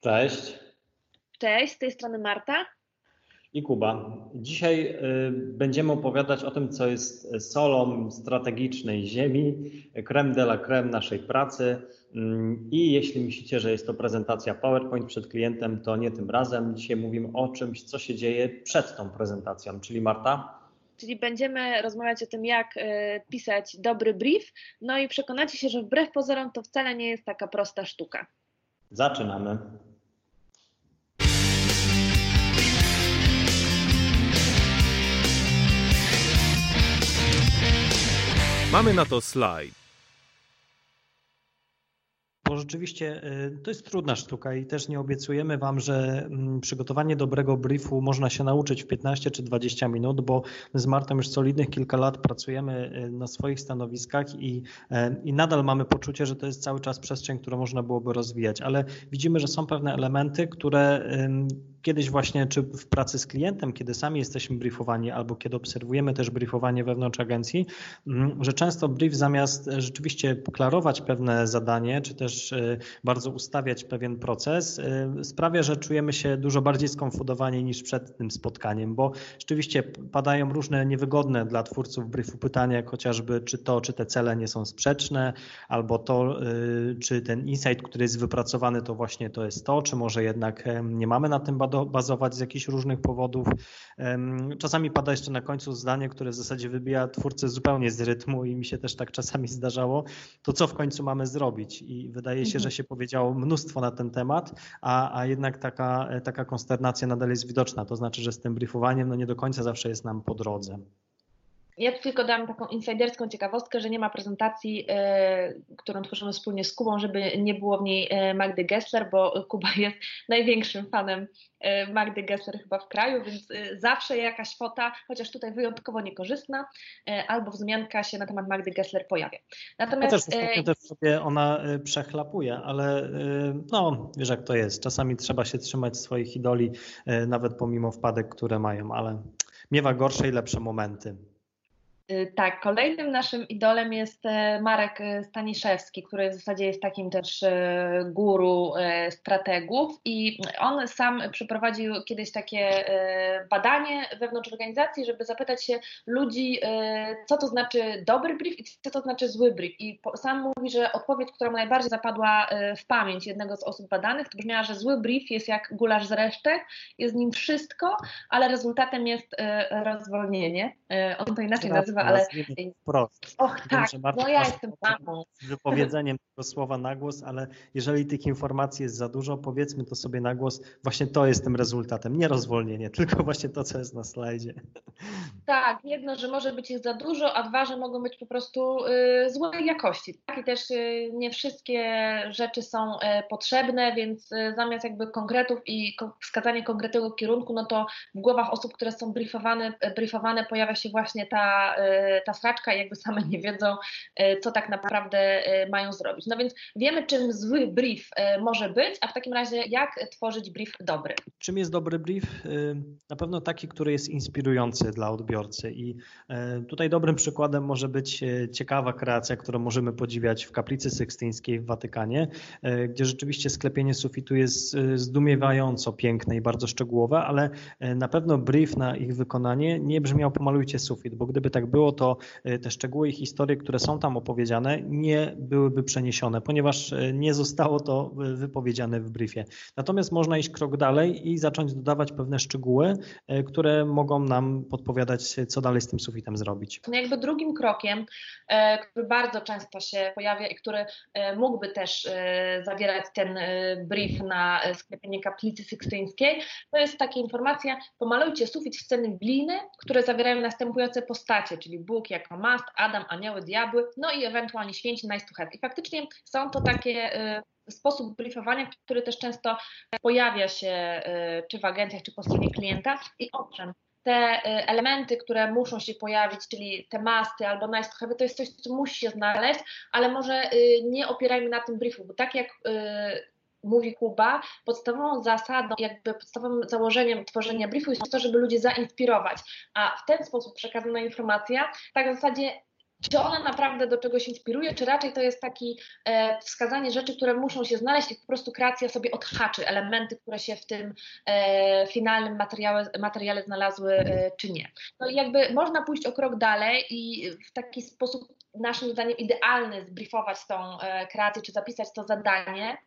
Cześć. Cześć, z tej strony Marta. I Kuba. Dzisiaj y, będziemy opowiadać o tym, co jest solą strategicznej ziemi, creme de la creme naszej pracy. Mm, I jeśli myślicie, że jest to prezentacja PowerPoint przed klientem, to nie tym razem. Dzisiaj mówimy o czymś, co się dzieje przed tą prezentacją, czyli Marta. Czyli będziemy rozmawiać o tym, jak y, pisać dobry brief, no i przekonacie się, że wbrew pozorom to wcale nie jest taka prosta sztuka. Zaczynamy. Mamy na to slajd. Bo rzeczywiście y, to jest trudna sztuka i też nie obiecujemy Wam, że mm, przygotowanie dobrego briefu można się nauczyć w 15 czy 20 minut, bo z Martą już solidnych kilka lat pracujemy y, na swoich stanowiskach i, y, i nadal mamy poczucie, że to jest cały czas przestrzeń, którą można byłoby rozwijać, ale widzimy, że są pewne elementy, które kiedyś właśnie, czy w pracy z klientem, kiedy sami jesteśmy briefowani, albo kiedy obserwujemy też briefowanie wewnątrz agencji, mm, że często brief zamiast rzeczywiście klarować pewne zadanie, czy też e, bardzo ustawiać pewien proces, e, sprawia, że czujemy się dużo bardziej skonfudowani niż przed tym spotkaniem, bo rzeczywiście padają różne niewygodne dla twórców briefu pytania, jak chociażby czy to, czy te cele nie są sprzeczne, albo to, e, czy ten insight, który jest wypracowany, to właśnie to jest to, czy może jednak nie mamy na tym bazować z jakichś różnych powodów. Czasami pada jeszcze na końcu zdanie, które w zasadzie wybija twórcę zupełnie z rytmu i mi się też tak czasami zdarzało. To co w końcu mamy zrobić? I wydaje się, że mhm. się powiedziało mnóstwo na ten temat, a, a jednak taka, taka konsternacja nadal jest widoczna. To znaczy, że z tym briefowaniem no nie do końca zawsze jest nam po drodze. Ja tylko dam taką insiderską ciekawostkę, że nie ma prezentacji, y, którą tworzymy wspólnie z Kubą, żeby nie było w niej y, Magdy Gessler, bo Kuba jest największym fanem y, Magdy Gessler chyba w kraju, więc zawsze jakaś fota, chociaż tutaj wyjątkowo niekorzystna, albo wzmianka się na temat Magdy Gessler pojawia. Natomiast ja też, też sobie ona przechlapuje, ale no wiesz jak to jest, czasami trzeba się trzymać swoich idoli, nawet pomimo wpadek, które mają, ale miewa gorsze i lepsze momenty. Y, tak, kolejnym naszym idolem jest e, Marek e, Staniszewski, który w zasadzie jest takim też e, guru strategów i on sam przeprowadził kiedyś takie badanie wewnątrz organizacji, żeby zapytać się ludzi, co to znaczy dobry brief i co to znaczy zły brief. I sam mówi, że odpowiedź, która mu najbardziej zapadła w pamięć jednego z osób badanych, to brzmiała, że zły brief jest jak gulasz z resztek, jest nim wszystko, ale rezultatem jest rozwolnienie. On to inaczej nazywa ale... Wprost. Och Wiem, tak, no ja jestem mamą. Z wypowiedzeniem tego słowa na głos, ale jeżeli tych informacji jest za dużo, powiedzmy to sobie na głos, właśnie to jest tym rezultatem, nie rozwolnienie, tylko właśnie to, co jest na slajdzie. Tak, jedno, że może być ich za dużo, a dwa, że mogą być po prostu y, złej jakości. Tak? I też y, nie wszystkie rzeczy są y, potrzebne, więc y, zamiast jakby konkretów i ko wskazanie konkretnego kierunku, no to w głowach osób, które są briefowane, briefowane pojawia się właśnie ta y, ta straczka i jakby same nie wiedzą, e, co tak naprawdę e, mają zrobić. No więc wiemy, czym zły brief e, może być, a w takim razie jak tworzyć brief dobry? Czym jest dobry brief? Na pewno taki, który jest inspirujący dla odbiorcy i tutaj dobrym przykładem może być ciekawa kreacja, którą możemy podziwiać w Kaplicy Sykstyńskiej w Watykanie, gdzie rzeczywiście sklepienie sufitu jest zdumiewająco piękne i bardzo szczegółowe, ale na pewno brief na ich wykonanie nie brzmiał pomalujcie sufit, bo gdyby tak było, to y, te szczegóły i historie, które są tam opowiedziane, nie byłyby przeniesione, ponieważ y, nie zostało to y, wypowiedziane w briefie. Natomiast można iść krok dalej i zacząć dodawać pewne szczegóły, które mogą nam podpowiadać, co dalej z tym sufitem zrobić. No jakby drugim krokiem, e, który bardzo często się pojawia i który e, mógłby też e, zawierać ten brief na sklepienie kaplicy sykstyńskiej, to jest taka informacja, pomalujcie sufit w sceny gliny, które zawierają następujące postacie, czyli Bóg jako mast, Adam, anioły, diabły, no i ewentualnie święci nice to have. I faktycznie są to takie y, sposób briefowania, który też często pojawia się y, czy w agencjach, czy po stronie klienta i owszem, te y, elementy, które muszą się pojawić, czyli te masty albo nice to have, to jest coś, co musi się znaleźć, ale może nie opierajmy na tym briefu, bo tak jak mówi Kuba, podstawową zasadą, jakby podstawowym założeniem tworzenia briefu jest to, żeby ludzi zainspirować, a w ten sposób przekazana informacja tak w zasadzie czy ona naprawdę do czegoś inspiruje, czy raczej to jest taki e, wskazanie rzeczy, które muszą się znaleźć i po prostu kreacja sobie odhaczy elementy, które się w tym e, finalnym materiale, materiale znalazły, e, czy nie. No i jakby można pójść o krok dalej i w taki sposób naszym zdaniem idealny zbriefować tą e, kreację, czy zapisać to zadanie.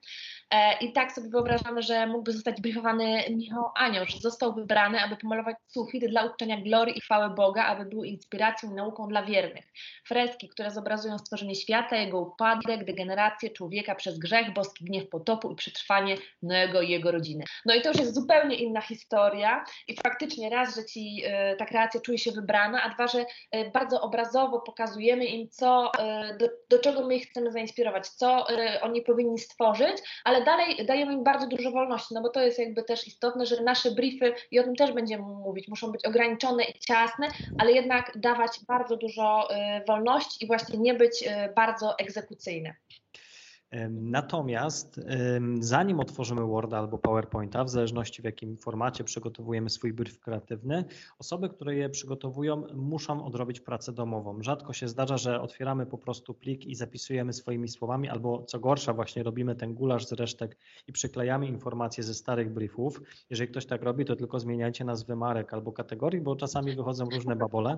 E, I tak sobie wyobrażamy, że mógłby zostać briefowany Michał Anioł, że został wybrany, aby pomalować sufit dla uczczenia glorii i chwały Boga, aby był inspiracją i nauką dla wiernych. Freski, które zobrazują stworzenie świata, jego upadek, degenerację człowieka przez grzech, boski gniew potopu i przetrwanie Noego i jego rodziny. No i to już jest zupełnie inna historia i faktycznie raz, że ci e, ta kreacja czuje się wybrana, a dwa, że bardzo obrazowo pokazujemy im, co, e, do, do czego my ich chcemy zainspirować, co e, oni powinni stworzyć, ale dalej dajemy im bardzo dużo wolności, no bo to jest jakby też istotne, że nasze briefy, i o tym też będziemy mówić, muszą być ograniczone i ciasne, ale jednak dawać bardzo dużo e, wolności i właśnie nie być bardzo egzekucyjne. Natomiast zanim otworzymy Worda albo PowerPointa, w zależności w jakim formacie przygotowujemy swój brief kreatywny, osoby, które je przygotowują, muszą odrobić pracę domową. Rzadko się zdarza, że otwieramy po prostu plik i zapisujemy swoimi słowami, albo co gorsza, właśnie robimy ten gulasz z resztek i przyklejamy informacje ze starych briefów. Jeżeli ktoś tak robi, to tylko zmieniajcie nazwy marek albo kategorii, bo czasami wychodzą różne babole,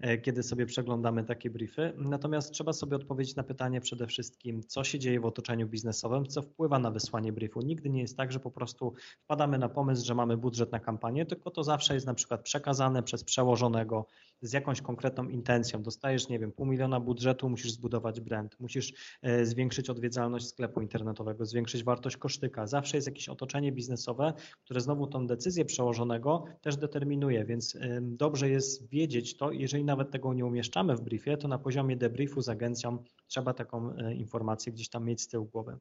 e, kiedy sobie przeglądamy takie briefy. Natomiast trzeba sobie odpowiedzieć na pytanie przede wszystkim, co się dzieje w otoczeniu biznesowym, co wpływa na wysłanie briefu. Nigdy nie jest tak, że po prostu wpadamy na pomysł, że mamy budżet na kampanię, tylko to zawsze jest na przykład przekazane przez przełożonego z jakąś konkretną intencją. Dostajesz, nie wiem, pół miliona budżetu, musisz zbudować brand, musisz e, zwiększyć odwiedzalność sklepu internetowego, zwiększyć wartość kosztyka. Zawsze jest jakieś otoczenie biznesowe, które znowu tą decyzję przełożonego też determinuje, więc dobrze jest wiedzieć to, jeżeli nawet tego nie umieszczamy w briefie, to na poziomie debriefu z agencją trzeba taką e, informację gdzieś tam mieć z tyłu głowy.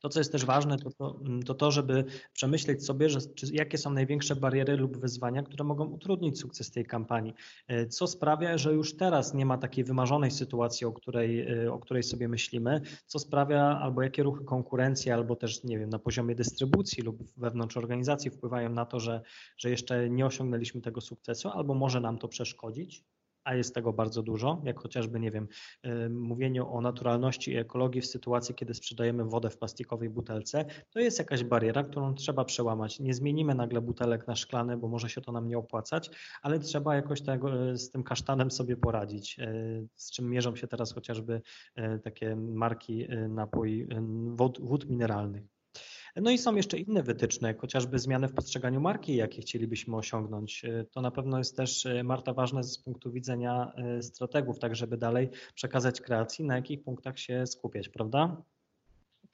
To, co jest też ważne, to to, mm, to, to żeby przemyśleć sobie, że, jakie są największe bariery lub wyzwania, które mogą utrudnić sukces tej kampanii. E, co sprawia, że już teraz nie ma takiej wymarzonej sytuacji, o której, e, o której sobie myślimy, co sprawia, albo jakie ruchy konkurencji, albo też, nie wiem, na poziomie dystrybucji lub wewnątrz organizacji wpływają na to, że, że jeszcze nie osiągnęliśmy tego sukcesu, albo może nam to przeszkodzić a jest tego bardzo dużo, jak chociażby, nie wiem, mówienie o naturalności i ekologii w sytuacji, kiedy sprzedajemy wodę w plastikowej butelce, to jest jakaś bariera, którą trzeba przełamać. Nie zmienimy nagle butelek na szklane, bo może się to nam nie opłacać, ale trzeba jakoś tego, e, z tym kasztanem sobie poradzić, e, z czym mierzą się teraz chociażby takie marki napój wód, wód mineralnych. No i są jeszcze inne wytyczne, chociażby zmiany w postrzeganiu marki, jakie chcielibyśmy osiągnąć. To na pewno jest też, Marta, ważne z punktu widzenia e, strategów, tak żeby dalej przekazać kreacji, na jakich punktach się skupiać, prawda?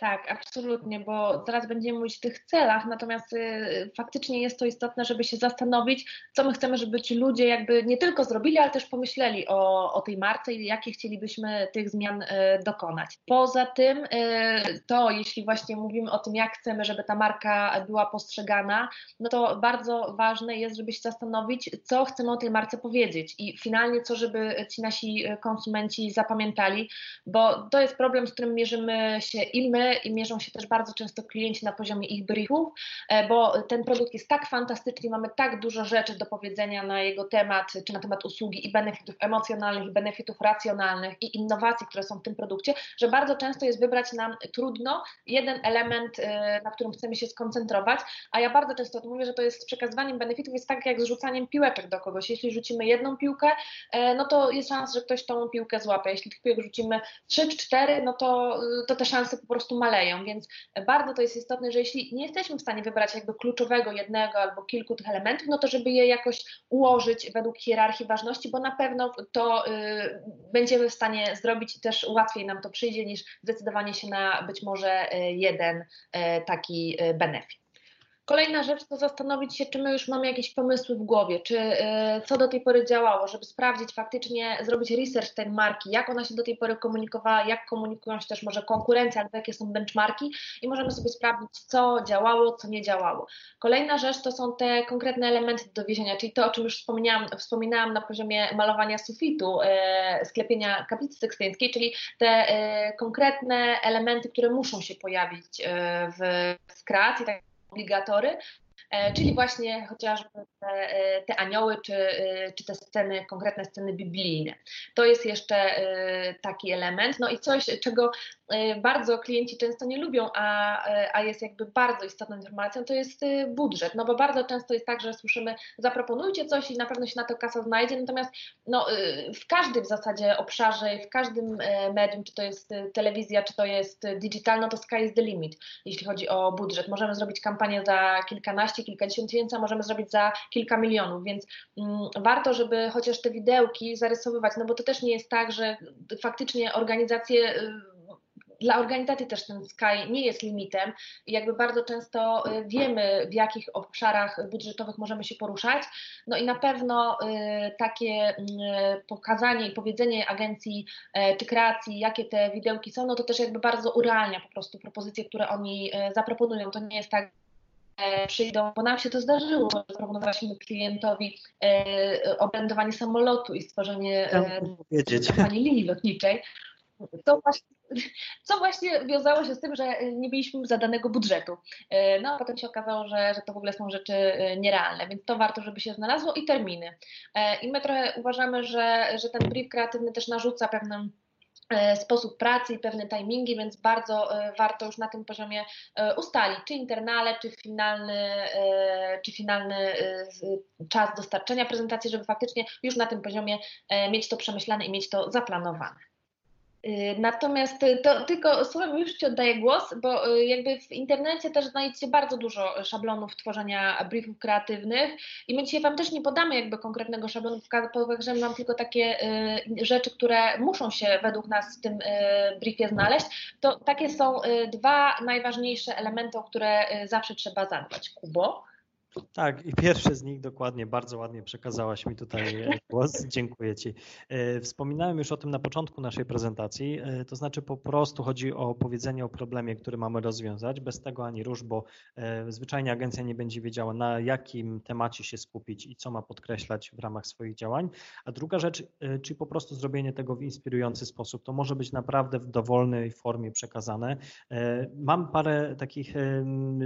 Tak, absolutnie, bo zaraz będziemy mówić o tych celach, natomiast y, faktycznie jest to istotne, żeby się zastanowić, co my chcemy, żeby ci ludzie jakby nie tylko zrobili, ale też pomyśleli o, o tej marce i jakie chcielibyśmy tych zmian y, dokonać. Poza tym y, to, jeśli właśnie mówimy o tym, jak chcemy, żeby ta marka była postrzegana, no to bardzo ważne jest, żeby się zastanowić, co chcemy o tej marce powiedzieć i finalnie co, żeby ci nasi konsumenci zapamiętali, bo to jest problem, z którym mierzymy się i my, i mierzą się też bardzo często klienci na poziomie ich briefów, e, bo ten produkt jest tak fantastyczny, mamy tak dużo rzeczy do powiedzenia na jego temat, czy na temat usługi i benefitów emocjonalnych, i benefitów racjonalnych, i innowacji, które są w tym produkcie, że bardzo często jest wybrać nam trudno jeden element, e, na którym chcemy się skoncentrować, a ja bardzo często mówię, że to jest z przekazywaniem benefitów, jest tak jak z rzucaniem piłeczek do kogoś. Jeśli rzucimy jedną piłkę, e, no to jest szansa, że ktoś tą piłkę złapie. Jeśli tych piłek rzucimy trzy czy cztery, no to, to te szanse po prostu maleją, więc bardzo to jest istotne, że jeśli nie jesteśmy w stanie wybrać jakby kluczowego jednego albo kilku tych elementów, no to żeby je jakoś ułożyć według hierarchii ważności, bo na pewno to y, będziemy w stanie zrobić i też łatwiej nam to przyjdzie niż zdecydowanie się na być może y, jeden y, taki benefit. Kolejna rzecz to zastanowić się, czy my już mamy jakieś pomysły w głowie, czy y, co do tej pory działało, żeby sprawdzić faktycznie, zrobić research tej marki, jak ona się do tej pory komunikowała, jak komunikują się też może konkurencja, albo jakie są benchmarki i możemy sobie sprawdzić, co działało, co nie działało. Kolejna rzecz to są te konkretne elementy do dowiezienia, czyli to, o czym już wspomniałam, wspominałam na poziomie malowania sufitu, e, sklepienia kaplicy sykstyńskiej, czyli te e, konkretne elementy, które muszą się pojawić e, w, w kreacji, tak obligatory, czyli właśnie chociażby te, te anioły, czy, czy te sceny, konkretne sceny biblijne. To jest jeszcze taki element. No i coś, czego bardzo klienci często nie lubią, a, a jest jakby bardzo istotną informacją, to jest budżet. No bo bardzo często jest tak, że słyszymy, zaproponujcie coś i na pewno się na to kasa znajdzie, natomiast no, w każdym w zasadzie obszarze, w każdym medium, czy to jest telewizja, czy to jest digital, no to sky is the limit, jeśli chodzi o budżet. Możemy zrobić kampanię za kilkanaście, kilkadziesiąt tysięcy, a możemy zrobić za kilka milionów, więc mm, warto, żeby chociaż te widełki zarysowywać, no bo to też nie jest tak, że faktycznie organizacje y, dla organizacji też ten Sky nie jest limitem i jakby bardzo często y, wiemy, w jakich obszarach budżetowych możemy się poruszać. No i na pewno y, takie y, pokazanie i powiedzenie agencji czy kreacji, jakie te widełki są, no to też jakby bardzo urealnia po prostu propozycje, które oni zaproponują. To nie jest tak, przyjdą, bo nam się to zdarzyło, że zaproponowaliśmy klientowi obrędowanie samolotu i stworzenie kampanii linii lotniczej, co właśnie, co właśnie wiązało się z tym, że nie mieliśmy zadanego budżetu. E, no a potem się okazało, że, że to w ogóle są rzeczy e, nierealne, więc to warto, żeby się znalazło i terminy. E, I my trochę uważamy, że, że ten brief kreatywny też narzuca pewną sposób pracy i pewne timingi, więc bardzo warto już na tym poziomie ustalić, czy internale, czy finalny, czy finalny czas dostarczenia prezentacji, żeby faktycznie już na tym poziomie mieć to przemyślane i mieć to zaplanowane. Y, natomiast to tylko słowem już Ci oddaję głos, bo y, jakby w internecie też znajdziecie bardzo dużo szablonów tworzenia briefów kreatywnych i my dzisiaj Wam też nie podamy jakby konkretnego szablonu, pokażemy Wam tylko takie y, rzeczy, które muszą się według nas w tym briefie znaleźć. To takie są dwa najważniejsze elementy, o które zawsze trzeba zadbać. Kubo? Tak, i pierwszy z nich dokładnie, bardzo ładnie przekazałaś mi tutaj e, głos. Dziękuję Ci. E, wspominałem już o tym na początku naszej prezentacji, e, to znaczy po prostu chodzi o powiedzenie o problemie, który mamy rozwiązać. Bez tego ani róż, bo zwyczajnie agencja nie będzie wiedziała, na jakim temacie się skupić i co ma podkreślać w ramach swoich działań. A druga rzecz, czyli po prostu zrobienie tego w inspirujący sposób. To może być naprawdę w dowolnej formie przekazane. Mam parę takich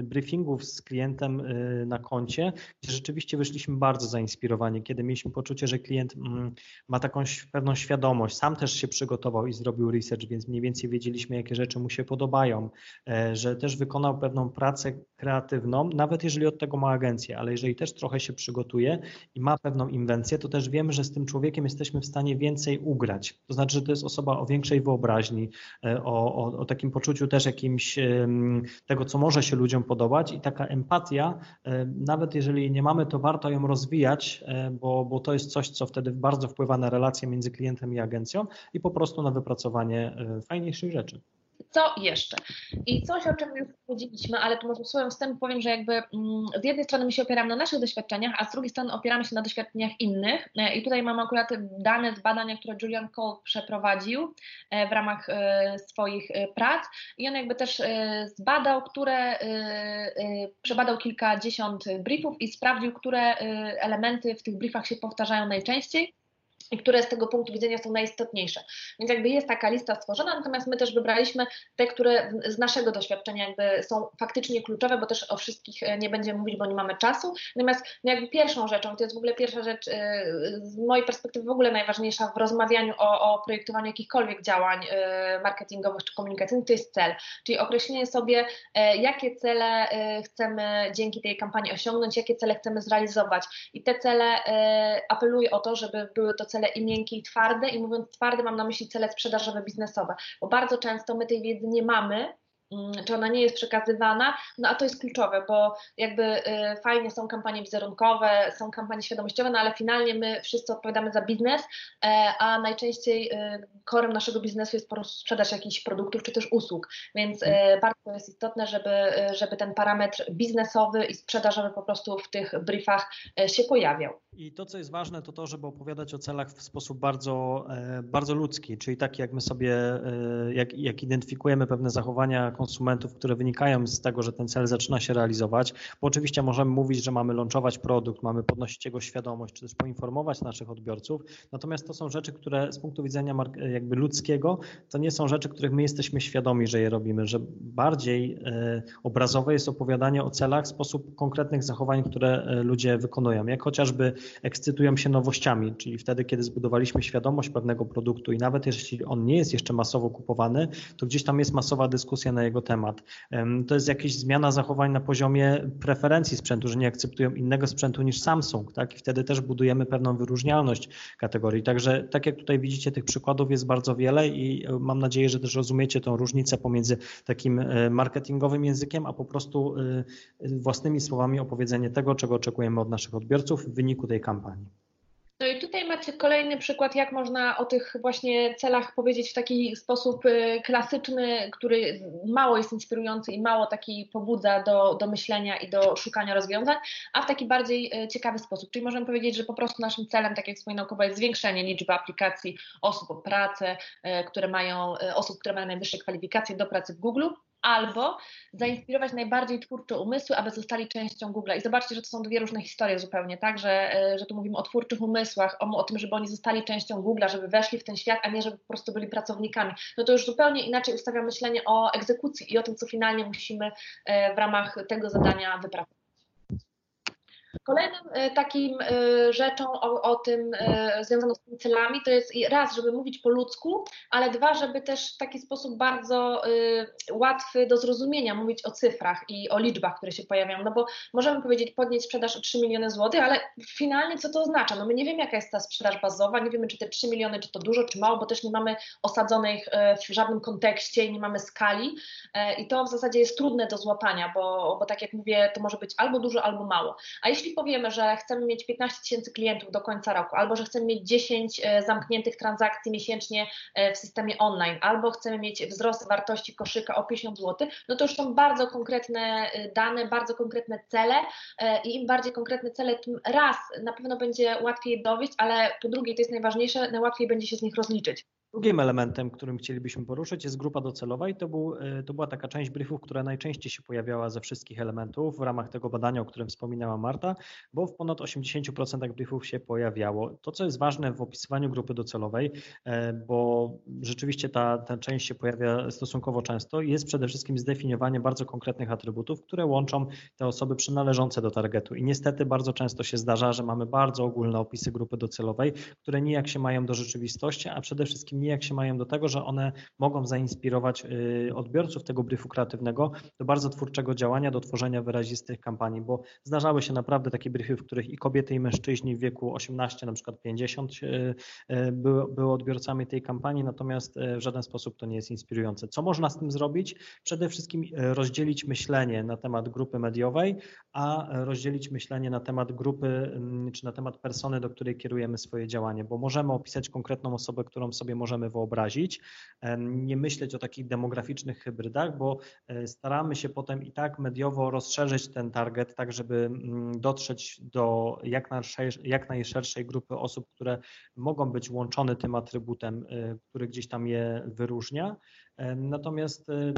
briefingów z klientem na koniec koncie, gdzie rzeczywiście wyszliśmy bardzo zainspirowani, kiedy mieliśmy poczucie, że klient mm, ma taką pewną świadomość, sam też się przygotował i zrobił research, więc mniej więcej wiedzieliśmy, jakie rzeczy mu się podobają, e, że też wykonał pewną pracę kreatywną, nawet jeżeli od tego ma agencję, ale jeżeli też trochę się przygotuje i ma pewną inwencję, to też wiemy, że z tym człowiekiem jesteśmy w stanie więcej ugrać. To znaczy, że to jest osoba o większej wyobraźni, e, o, o, o takim poczuciu też jakimś tego, co może się ludziom podobać i taka empatia nawet jeżeli nie mamy, to warto ją rozwijać, e, bo, bo to jest coś, co wtedy bardzo wpływa na relacje między klientem i agencją i po prostu na wypracowanie e, fajniejszych rzeczy co jeszcze? I coś, o czym już powiedzieliśmy, ale tu może słowem wstępu powiem, że jakby mm, z jednej strony my się opieramy na naszych doświadczeniach, a z drugiej strony opieramy się na doświadczeniach innych. E, I tutaj mam akurat dane z badania, które Julian Cole przeprowadził e, w ramach e, swoich prac i on jakby też zbadał, które, przebadał kilkadziesiąt briefów i sprawdził, które elementy w tych briefach się powtarzają najczęściej i które z tego punktu widzenia są najistotniejsze. Więc jakby jest taka lista stworzona, natomiast my też wybraliśmy te, które z naszego doświadczenia jakby są faktycznie kluczowe, bo też o wszystkich e, nie będziemy mówić, bo nie mamy czasu. Natomiast no jakby pierwszą rzeczą, to jest w ogóle pierwsza rzecz e, z mojej perspektywy w ogóle najważniejsza w rozmawianiu o, o projektowaniu jakichkolwiek działań e, marketingowych czy komunikacyjnych, to jest cel. Czyli określenie sobie, jakie cele chcemy dzięki tej kampanii osiągnąć, jakie cele chcemy zrealizować. I te cele apeluję o to, żeby były to cele cele i miękkie i twarde. I mówiąc twarde mam na myśli cele sprzedażowe, biznesowe, bo bardzo często my tej wiedzy nie mamy, czy ona nie jest przekazywana, no a to jest kluczowe, bo jakby y, fajnie są kampanie wizerunkowe, są kampanie świadomościowe, no ale finalnie my wszyscy odpowiadamy za biznes, e, a najczęściej y, korem naszego biznesu jest po prostu sprzedaż jakichś produktów czy też usług, więc e, bardzo jest istotne, żeby, y, żeby ten parametr biznesowy i sprzedażowy po prostu w tych briefach e, się pojawiał. I to, co jest ważne, to to, żeby opowiadać o celach w sposób bardzo, bardzo ludzki, czyli taki jak my sobie, jak, jak identyfikujemy pewne zachowania, konsumentów, które wynikają z tego, że ten cel zaczyna się realizować, bo oczywiście możemy mówić, że mamy launchować produkt, mamy podnosić jego świadomość, czy też poinformować naszych odbiorców, natomiast to są rzeczy, które z punktu widzenia jakby ludzkiego, to nie są rzeczy, których my jesteśmy świadomi, że je robimy, że bardziej e, obrazowe jest opowiadanie o celach w sposób konkretnych zachowań, które e, ludzie wykonują, jak chociażby ekscytują się nowościami, czyli wtedy, kiedy zbudowaliśmy świadomość pewnego produktu i nawet jeśli on nie jest jeszcze masowo kupowany, to gdzieś tam jest masowa dyskusja na jego temat. To jest jakaś zmiana zachowań na poziomie preferencji sprzętu, że nie akceptują innego sprzętu niż Samsung, tak? I wtedy też budujemy pewną wyróżnialność kategorii. Także tak jak tutaj widzicie, tych przykładów jest bardzo wiele i e, mam nadzieję, że też rozumiecie tą różnicę pomiędzy takim e, marketingowym językiem, a po prostu e, własnymi słowami opowiedzenie tego, czego oczekujemy od naszych odbiorców w wyniku tej kampanii. No i tutaj macie kolejny przykład, jak można o tych właśnie celach powiedzieć w taki sposób y, klasyczny, który mało jest inspirujący i mało taki pobudza do, do myślenia i do szukania rozwiązań, a w taki bardziej y, ciekawy sposób. Czyli możemy powiedzieć, że po prostu naszym celem, tak jak wspominał Kuba, jest zwiększenie liczby aplikacji osób o pracę, y, które mają, osób, które mają najwyższe kwalifikacje do pracy w Google, albo zainspirować najbardziej twórcze umysły, aby zostali częścią Google. I zobaczcie, że to są dwie różne historie zupełnie, tak? Że, e, że tu mówimy o twórczych umysłach, o, o tym, żeby oni zostali częścią Google, żeby weszli w ten świat, a nie żeby po prostu byli pracownikami. No to już zupełnie inaczej ustawia myślenie o egzekucji i o tym, co finalnie musimy e, w ramach tego zadania wypracować. Kolejnym e, takim e, rzeczą o, o tym e, związaną z tymi celami to jest raz, żeby mówić po ludzku, ale dwa, żeby też w taki sposób bardzo łatwy do zrozumienia mówić o cyfrach i o liczbach, które się pojawiają, no bo możemy powiedzieć podnieść sprzedaż o 3 miliony złotych, ale finalnie co to oznacza? No my nie wiemy jaka jest ta sprzedaż bazowa, nie wiemy czy te 3 miliony, czy to dużo, czy mało, bo też nie mamy osadzonej w żadnym kontekście i nie mamy skali i to w zasadzie jest trudne do złapania, bo, bo tak jak mówię, to może być albo dużo, albo mało. A jeśli powiemy, że chcemy mieć 15 tysięcy klientów do końca roku, albo że chcemy mieć 10 e, zamkniętych transakcji miesięcznie e, w systemie online, albo chcemy mieć wzrost wartości koszyka o 50 zł, no to już są bardzo konkretne e, dane, bardzo konkretne cele i im bardziej konkretne cele, tym raz na pewno będzie łatwiej dowieść, ale po drugie, to jest najważniejsze, najłatwiej będzie się z nich rozliczyć. Drugim elementem, którym chcielibyśmy poruszyć jest grupa docelowa i to, był, e, to była taka część briefów, która najczęściej się pojawiała ze wszystkich elementów w ramach tego badania, o którym wspominała Marta, bo w ponad 80% briefów się pojawiało. To, co jest ważne w opisywaniu grupy docelowej, e, bo rzeczywiście ta, ta część się pojawia stosunkowo często, jest przede wszystkim zdefiniowanie bardzo konkretnych atrybutów, które łączą te osoby przynależące do targetu. I niestety bardzo często się zdarza, że mamy bardzo ogólne opisy grupy docelowej, które nijak się mają do rzeczywistości, a przede wszystkim jak się mają do tego, że one mogą zainspirować y, odbiorców tego briefu kreatywnego do bardzo twórczego działania, do tworzenia wyrazistych kampanii, bo zdarzały się naprawdę takie briefy, w których i kobiety, i mężczyźni w wieku 18, na przykład 50 y, y, były, były odbiorcami tej kampanii, natomiast w żaden sposób to nie jest inspirujące. Co można z tym zrobić? Przede wszystkim rozdzielić myślenie na temat grupy mediowej, a rozdzielić myślenie na temat grupy mm, czy na temat persony, do której kierujemy swoje działanie, bo możemy opisać konkretną osobę, którą sobie możemy możemy wyobrazić. Nie myśleć o takich demograficznych hybrydach, bo e, staramy się potem i tak mediowo rozszerzyć ten target, tak żeby mm, dotrzeć do jak, jak najszerszej grupy osób, które mogą być łączone tym atrybutem, e, który gdzieś tam je wyróżnia. Natomiast e,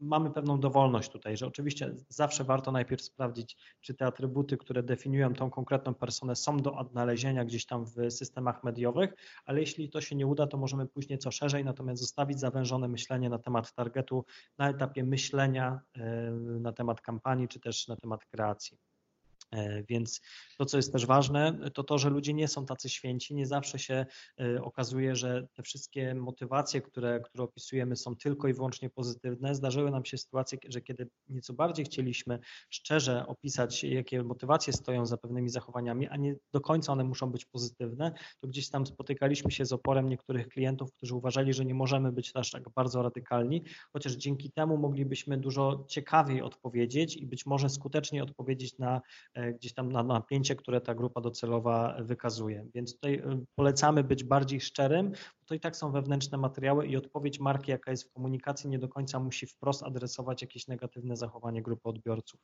mamy pewną dowolność tutaj, że oczywiście zawsze warto najpierw sprawdzić, czy te atrybuty, które definiują tą konkretną personę, są do odnalezienia gdzieś tam w systemach mediowych, ale jeśli to się nie uda, to możemy pójść nieco szerzej, natomiast zostawić zawężone myślenie na temat targetu na etapie myślenia e, na temat kampanii, czy też na temat kreacji. E, więc to, co jest też ważne, to to, że ludzie nie są tacy święci. Nie zawsze się e, okazuje, że te wszystkie motywacje, które, które opisujemy, są tylko i wyłącznie pozytywne. Zdarzyły nam się sytuacje, że kiedy nieco bardziej chcieliśmy szczerze opisać, jakie motywacje stoją za pewnymi zachowaniami, a nie do końca one muszą być pozytywne, to gdzieś tam spotykaliśmy się z oporem niektórych klientów, którzy uważali, że nie możemy być aż tak bardzo radykalni, chociaż dzięki temu moglibyśmy dużo ciekawiej odpowiedzieć i być może skutecznie odpowiedzieć na e, gdzieś tam na napięcie, które ta grupa docelowa wykazuje. Więc tutaj e, polecamy być bardziej szczerym, bo to i tak są wewnętrzne materiały i odpowiedź marki, jaka jest w komunikacji, nie do końca musi wprost adresować jakieś negatywne zachowanie grupy odbiorców.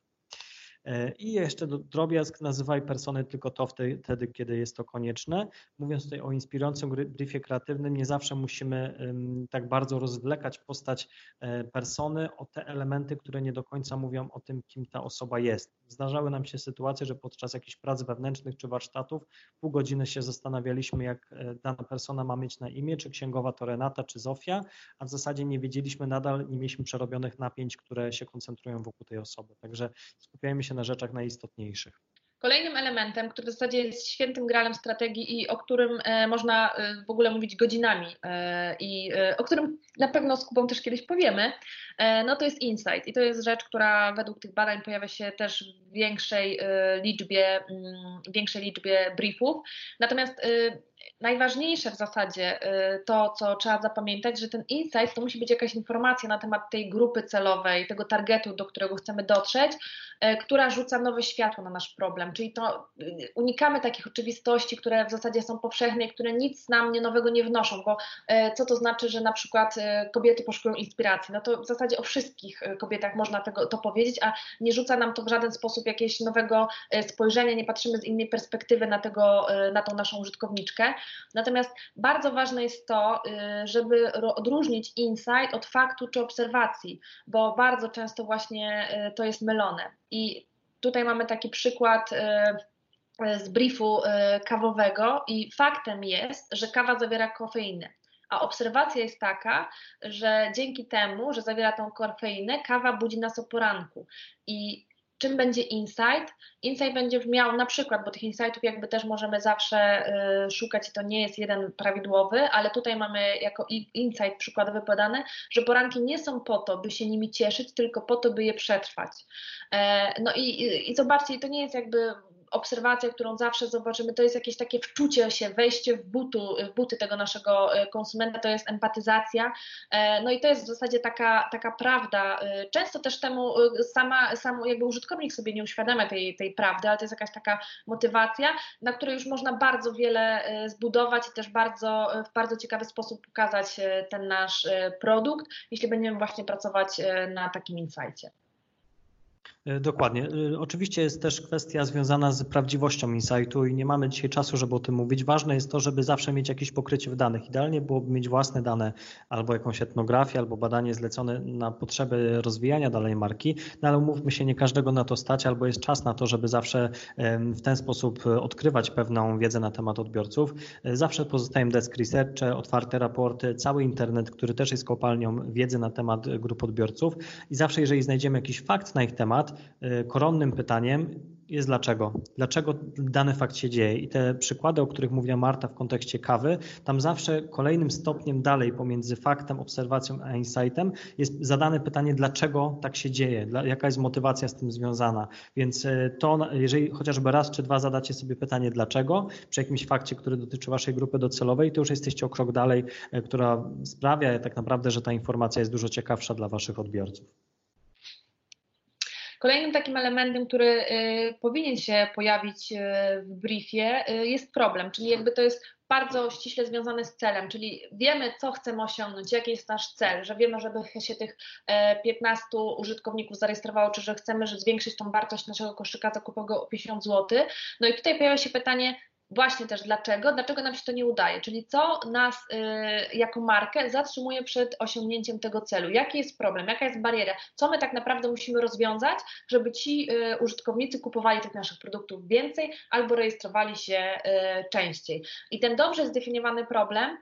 I jeszcze drobiazg, nazywaj persony tylko to wtedy, kiedy jest to konieczne. Mówiąc tutaj o inspirującym briefie kreatywnym, nie zawsze musimy tak bardzo rozwlekać postać persony o te elementy, które nie do końca mówią o tym, kim ta osoba jest. Zdarzały nam się sytuacje, że podczas jakichś prac wewnętrznych czy warsztatów pół godziny się zastanawialiśmy, jak dana persona ma mieć na imię, czy księgowa to Renata, czy Zofia, a w zasadzie nie wiedzieliśmy nadal, nie mieliśmy przerobionych napięć, które się koncentrują wokół tej osoby. Także skupiajmy się na rzeczach najistotniejszych. Elementem, który w zasadzie jest świętym gralem strategii i o którym e, można e, w ogóle mówić godzinami e, i o którym na pewno z Kubą też kiedyś powiemy, no to jest insight i to jest rzecz, która według tych badań pojawia się też w większej liczbie, mm, większej liczbie briefów. Natomiast najważniejsze w zasadzie to, co trzeba zapamiętać, że ten insight to musi być jakaś informacja na temat tej grupy celowej, tego targetu, do którego chcemy dotrzeć, która rzuca nowe światło na nasz problem. Czyli to unikamy takich oczywistości, które w zasadzie są powszechne, które nic nam nie nowego nie wnoszą, bo co to znaczy, że na przykład kobiety poszukują inspiracji? No to w zasadzie o wszystkich kobietach można tego, to powiedzieć, a nie rzuca nam to w żaden sposób jakiegoś nowego spojrzenia, nie patrzymy z innej perspektywy na, tego, na tą naszą użytkowniczkę. Natomiast bardzo ważne jest to, y, żeby odróżnić insight od faktu czy obserwacji, bo bardzo często właśnie y, to jest mylone. I tutaj mamy taki przykład y, z briefu kawowego i faktem jest, że kawa zawiera kofeinę. A obserwacja jest taka, że dzięki temu, że zawiera tą kofeinę, kawa budzi nas o poranku. I czym będzie insight? Insight będzie miał na przykład, bo tych insightów jakby też możemy zawsze y, szukać i to nie jest jeden prawidłowy, ale tutaj mamy jako insight przykładowy podane, że poranki nie są po to, by się nimi cieszyć, tylko po to, by je przetrwać. E, no i, i, i zobaczcie, to nie jest jakby obserwacja, którą zawsze zobaczymy, to jest jakieś takie wczucie się, wejście w, butu, w buty tego naszego e, konsumenta, to jest empatyzacja. E, no i to jest w zasadzie taka, taka prawda. E, często też temu sama, sam jakby użytkownik sobie nie uświadamia tej, tej prawdy, ale to jest jakaś taka motywacja, na której już można bardzo wiele zbudować i też bardzo, w bardzo ciekawy sposób pokazać ten nasz produkt, jeśli będziemy właśnie pracować na takim insightie. E, dokładnie. E, oczywiście jest też kwestia związana z prawdziwością insightu i nie mamy dzisiaj czasu, żeby o tym mówić. Ważne jest to, żeby zawsze mieć jakieś pokrycie w danych. Idealnie byłoby mieć własne dane albo jakąś etnografię, albo badanie zlecone na potrzeby rozwijania dalej marki, no ale umówmy się, nie każdego na to stać, albo jest czas na to, żeby zawsze w ten sposób odkrywać pewną wiedzę na temat odbiorców. E, zawsze pozostają desk researche, otwarte raporty, cały internet, który też jest kopalnią wiedzy na temat grup odbiorców i zawsze jeżeli znajdziemy jakiś fakt na ich temat, koronnym pytaniem jest dlaczego. Dlaczego dany fakt się dzieje. I te przykłady, o których mówiła Marta w kontekście kawy, tam zawsze kolejnym stopniem dalej pomiędzy faktem, obserwacją a insightem jest zadane pytanie, dlaczego tak się dzieje, jaka jest motywacja z tym związana. Więc y, to, jeżeli chociażby raz czy dwa zadacie sobie pytanie, dlaczego, przy jakimś fakcie, który dotyczy waszej grupy docelowej, to już jesteście o krok dalej, y, która sprawia tak naprawdę, że ta informacja jest dużo ciekawsza dla waszych odbiorców. Kolejnym takim elementem, który y, powinien się pojawić y, w briefie y, jest problem, czyli jakby to jest bardzo ściśle związane z celem, czyli wiemy, co chcemy osiągnąć, jaki jest nasz cel, że wiemy, żeby się tych 15 e, użytkowników zarejestrowało, czy że chcemy że zwiększyć tą wartość naszego koszyka zakupowego o 50 zł. No i tutaj pojawia się pytanie, właśnie też dlaczego, dlaczego nam się to nie udaje, czyli co nas y, jako markę zatrzymuje przed osiągnięciem tego celu, jaki jest problem, jaka jest bariera, co my tak naprawdę musimy rozwiązać, żeby ci y, użytkownicy kupowali tych naszych produktów więcej albo rejestrowali się y, częściej. I ten dobrze zdefiniowany problem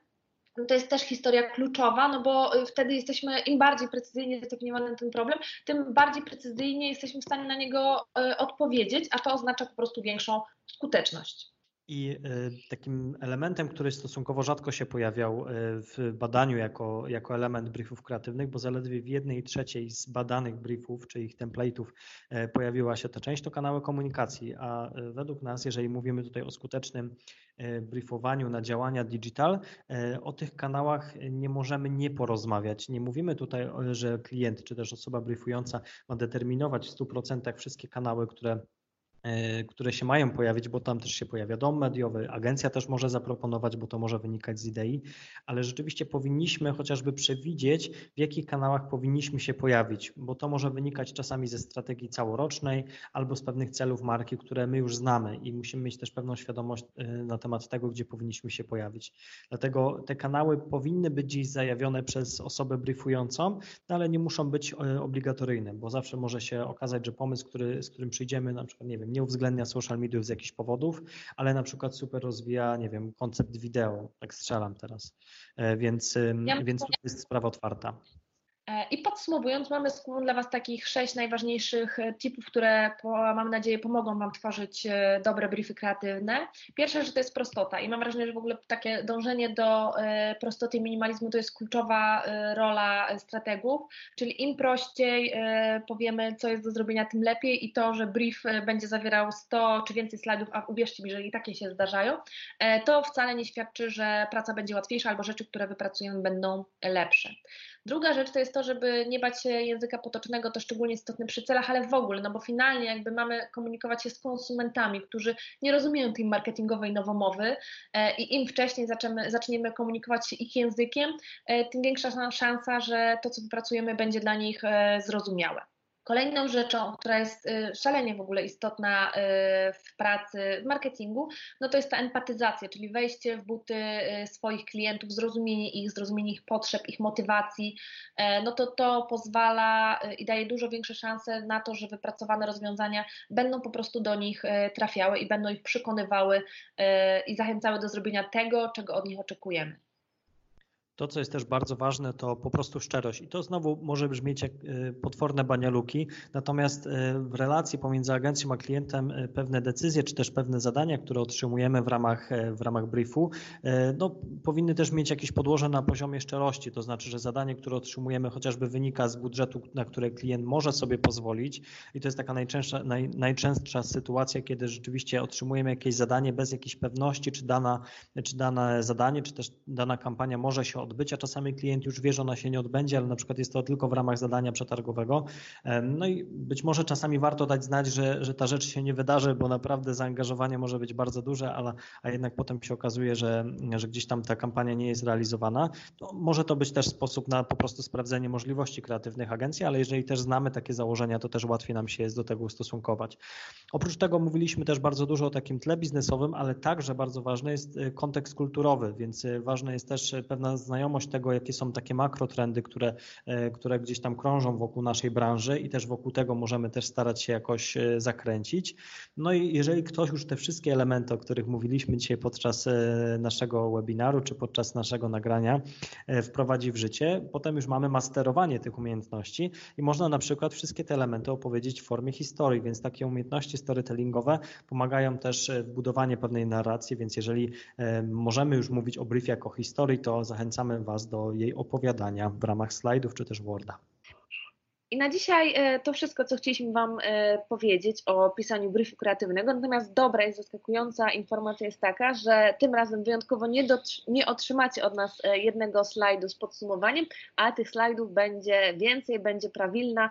no to jest też historia kluczowa, no bo wtedy jesteśmy, im bardziej precyzyjnie zdefiniowany ten problem, tym bardziej precyzyjnie jesteśmy w stanie na niego odpowiedzieć, a to oznacza po prostu większą skuteczność. I e, takim elementem, który stosunkowo rzadko się pojawiał e, w badaniu jako, jako element briefów kreatywnych, bo zaledwie w jednej trzeciej z badanych briefów, czy ich template'ów e, pojawiła się ta część, to kanały komunikacji, a według nas, jeżeli mówimy tutaj o skutecznym briefowaniu na działania digital, o tych kanałach nie możemy nie porozmawiać. Nie mówimy tutaj, że klient czy też osoba briefująca ma determinować w 100% wszystkie kanały, które które się mają pojawić, bo tam też się pojawia dom mediowy, agencja też może zaproponować, bo to może wynikać z idei, ale rzeczywiście powinniśmy chociażby przewidzieć, w jakich kanałach powinniśmy się pojawić, bo to może wynikać czasami ze strategii całorocznej albo z pewnych celów marki, które my już znamy i musimy mieć też pewną świadomość e, na temat tego, gdzie powinniśmy się pojawić. Dlatego te kanały powinny być dziś zajawione przez osobę briefującą, no ale nie muszą być e, obligatoryjne, bo zawsze może się okazać, że pomysł, który, z którym przyjdziemy, na przykład, nie wiem, nie uwzględnia social mediów z jakichś powodów, ale na przykład super rozwija, nie wiem, koncept wideo, tak strzelam teraz, e, więc, ja więc to jest sprawa otwarta. E, I podsumowując, mamy dla Was takich sześć najważniejszych e, tipów, które mam nadzieję pomogą Wam tworzyć e, dobre briefy kreatywne. Pierwsza rzecz to jest prostota i mam wrażenie, że w ogóle takie dążenie do prostoty i minimalizmu to jest kluczowa rola strategów, czyli im prościej powiemy, co jest do zrobienia, tym lepiej i to, że brief będzie zawierał 100 czy więcej slajdów, a uwierzcie mi, że i takie się zdarzają, to wcale nie świadczy, że praca będzie łatwiejsza albo rzeczy, które wypracujemy będą lepsze. Druga rzecz to jest to, żeby nie bać się języka potocznego, to szczególnie istotne przy celach, ale w ogóle, no bo finalnie jakby mamy komunikować się z konsumentami, którzy nie rozumieją tej marketingowej nowomowy e, i im wcześniej zaczniemy, zaczniemy komunikować się ich językiem, e, tym większa szansa, że to, co wypracujemy, będzie dla nich e, zrozumiałe. Kolejną rzeczą, która jest y, szalenie w ogóle istotna y, w pracy, w marketingu, no to jest ta empatyzacja, czyli wejście w buty y, swoich klientów, zrozumienie ich, zrozumienie ich potrzeb, ich motywacji. E, no to to pozwala i daje dużo większe szanse na to, że wypracowane rozwiązania będą po prostu do nich trafiały i będą ich przekonywały i zachęcały do zrobienia tego, czego od nich oczekujemy. To, co jest też bardzo ważne, to po prostu szczerość. I to znowu może brzmieć jak e, potworne banialuki, natomiast e, w relacji pomiędzy agencją a klientem e, pewne decyzje, czy też pewne zadania, które otrzymujemy w ramach, w ramach briefu, no, powinny też mieć jakieś podłoże na poziomie szczerości. To znaczy, że zadanie, które otrzymujemy chociażby wynika z budżetu, na które klient może sobie pozwolić i to jest taka najczęstsza, naj, najczęstsza sytuacja, kiedy rzeczywiście otrzymujemy jakieś zadanie bez jakiejś pewności, czy, dana, czy dane zadanie, czy też dana kampania może się odbycia. Czasami klient już wie, że ona się nie odbędzie, ale na przykład jest to tylko w ramach zadania przetargowego. No i być może czasami warto dać znać, że, że ta rzecz się nie wydarzy, bo naprawdę zaangażowanie może być bardzo duże, ale, a jednak potem się okazuje, że, że gdzieś tam ta kampania nie jest realizowana. To może to być też sposób na po prostu sprawdzenie możliwości kreatywnych agencji, ale jeżeli też znamy takie założenia, to też łatwiej nam się jest do tego ustosunkować. Oprócz tego mówiliśmy też bardzo dużo o takim tle biznesowym, ale także bardzo ważny jest y, kontekst kulturowy, więc y, ważne jest też pewna znajomość znajomość tego, jakie są takie makrotrendy, które, e, które gdzieś tam krążą wokół naszej branży i też wokół tego możemy też starać się jakoś e, zakręcić. No i jeżeli ktoś już te wszystkie elementy, o których mówiliśmy dzisiaj podczas e, naszego webinaru czy podczas naszego nagrania wprowadzi w życie, potem już mamy masterowanie tych umiejętności i można na przykład wszystkie te elementy opowiedzieć w formie historii, więc takie umiejętności storytellingowe pomagają też w budowaniu pewnej narracji, więc jeżeli możemy już mówić o briefie jako historii, to zachęcamy Was do jej opowiadania w ramach slajdów czy też Worda. I na dzisiaj e, to wszystko, co chcieliśmy Wam e, powiedzieć o pisaniu briefu kreatywnego. Natomiast dobra i zaskakująca informacja jest taka, że tym razem wyjątkowo nie, nie otrzymacie od nas e, jednego slajdu z podsumowaniem, a tych slajdów będzie więcej, będzie prawilna,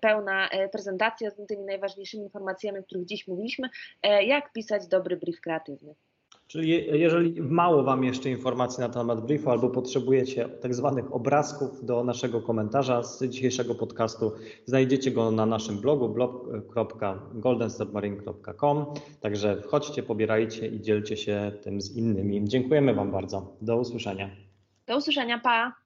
pełna prezentacja z tymi najważniejszymi informacjami, o których dziś mówiliśmy, jak pisać dobry brief kreatywny. Czyli jeżeli mało Wam jeszcze informacji na temat briefu albo potrzebujecie tak zwanych obrazków do naszego komentarza z dzisiejszego podcastu, znajdziecie go na naszym blogu blog.goldensubmarine.com. Także wchodźcie, pobierajcie i dzielcie się tym z innymi. Dziękujemy Wam bardzo. Do usłyszenia. Do usłyszenia, pa!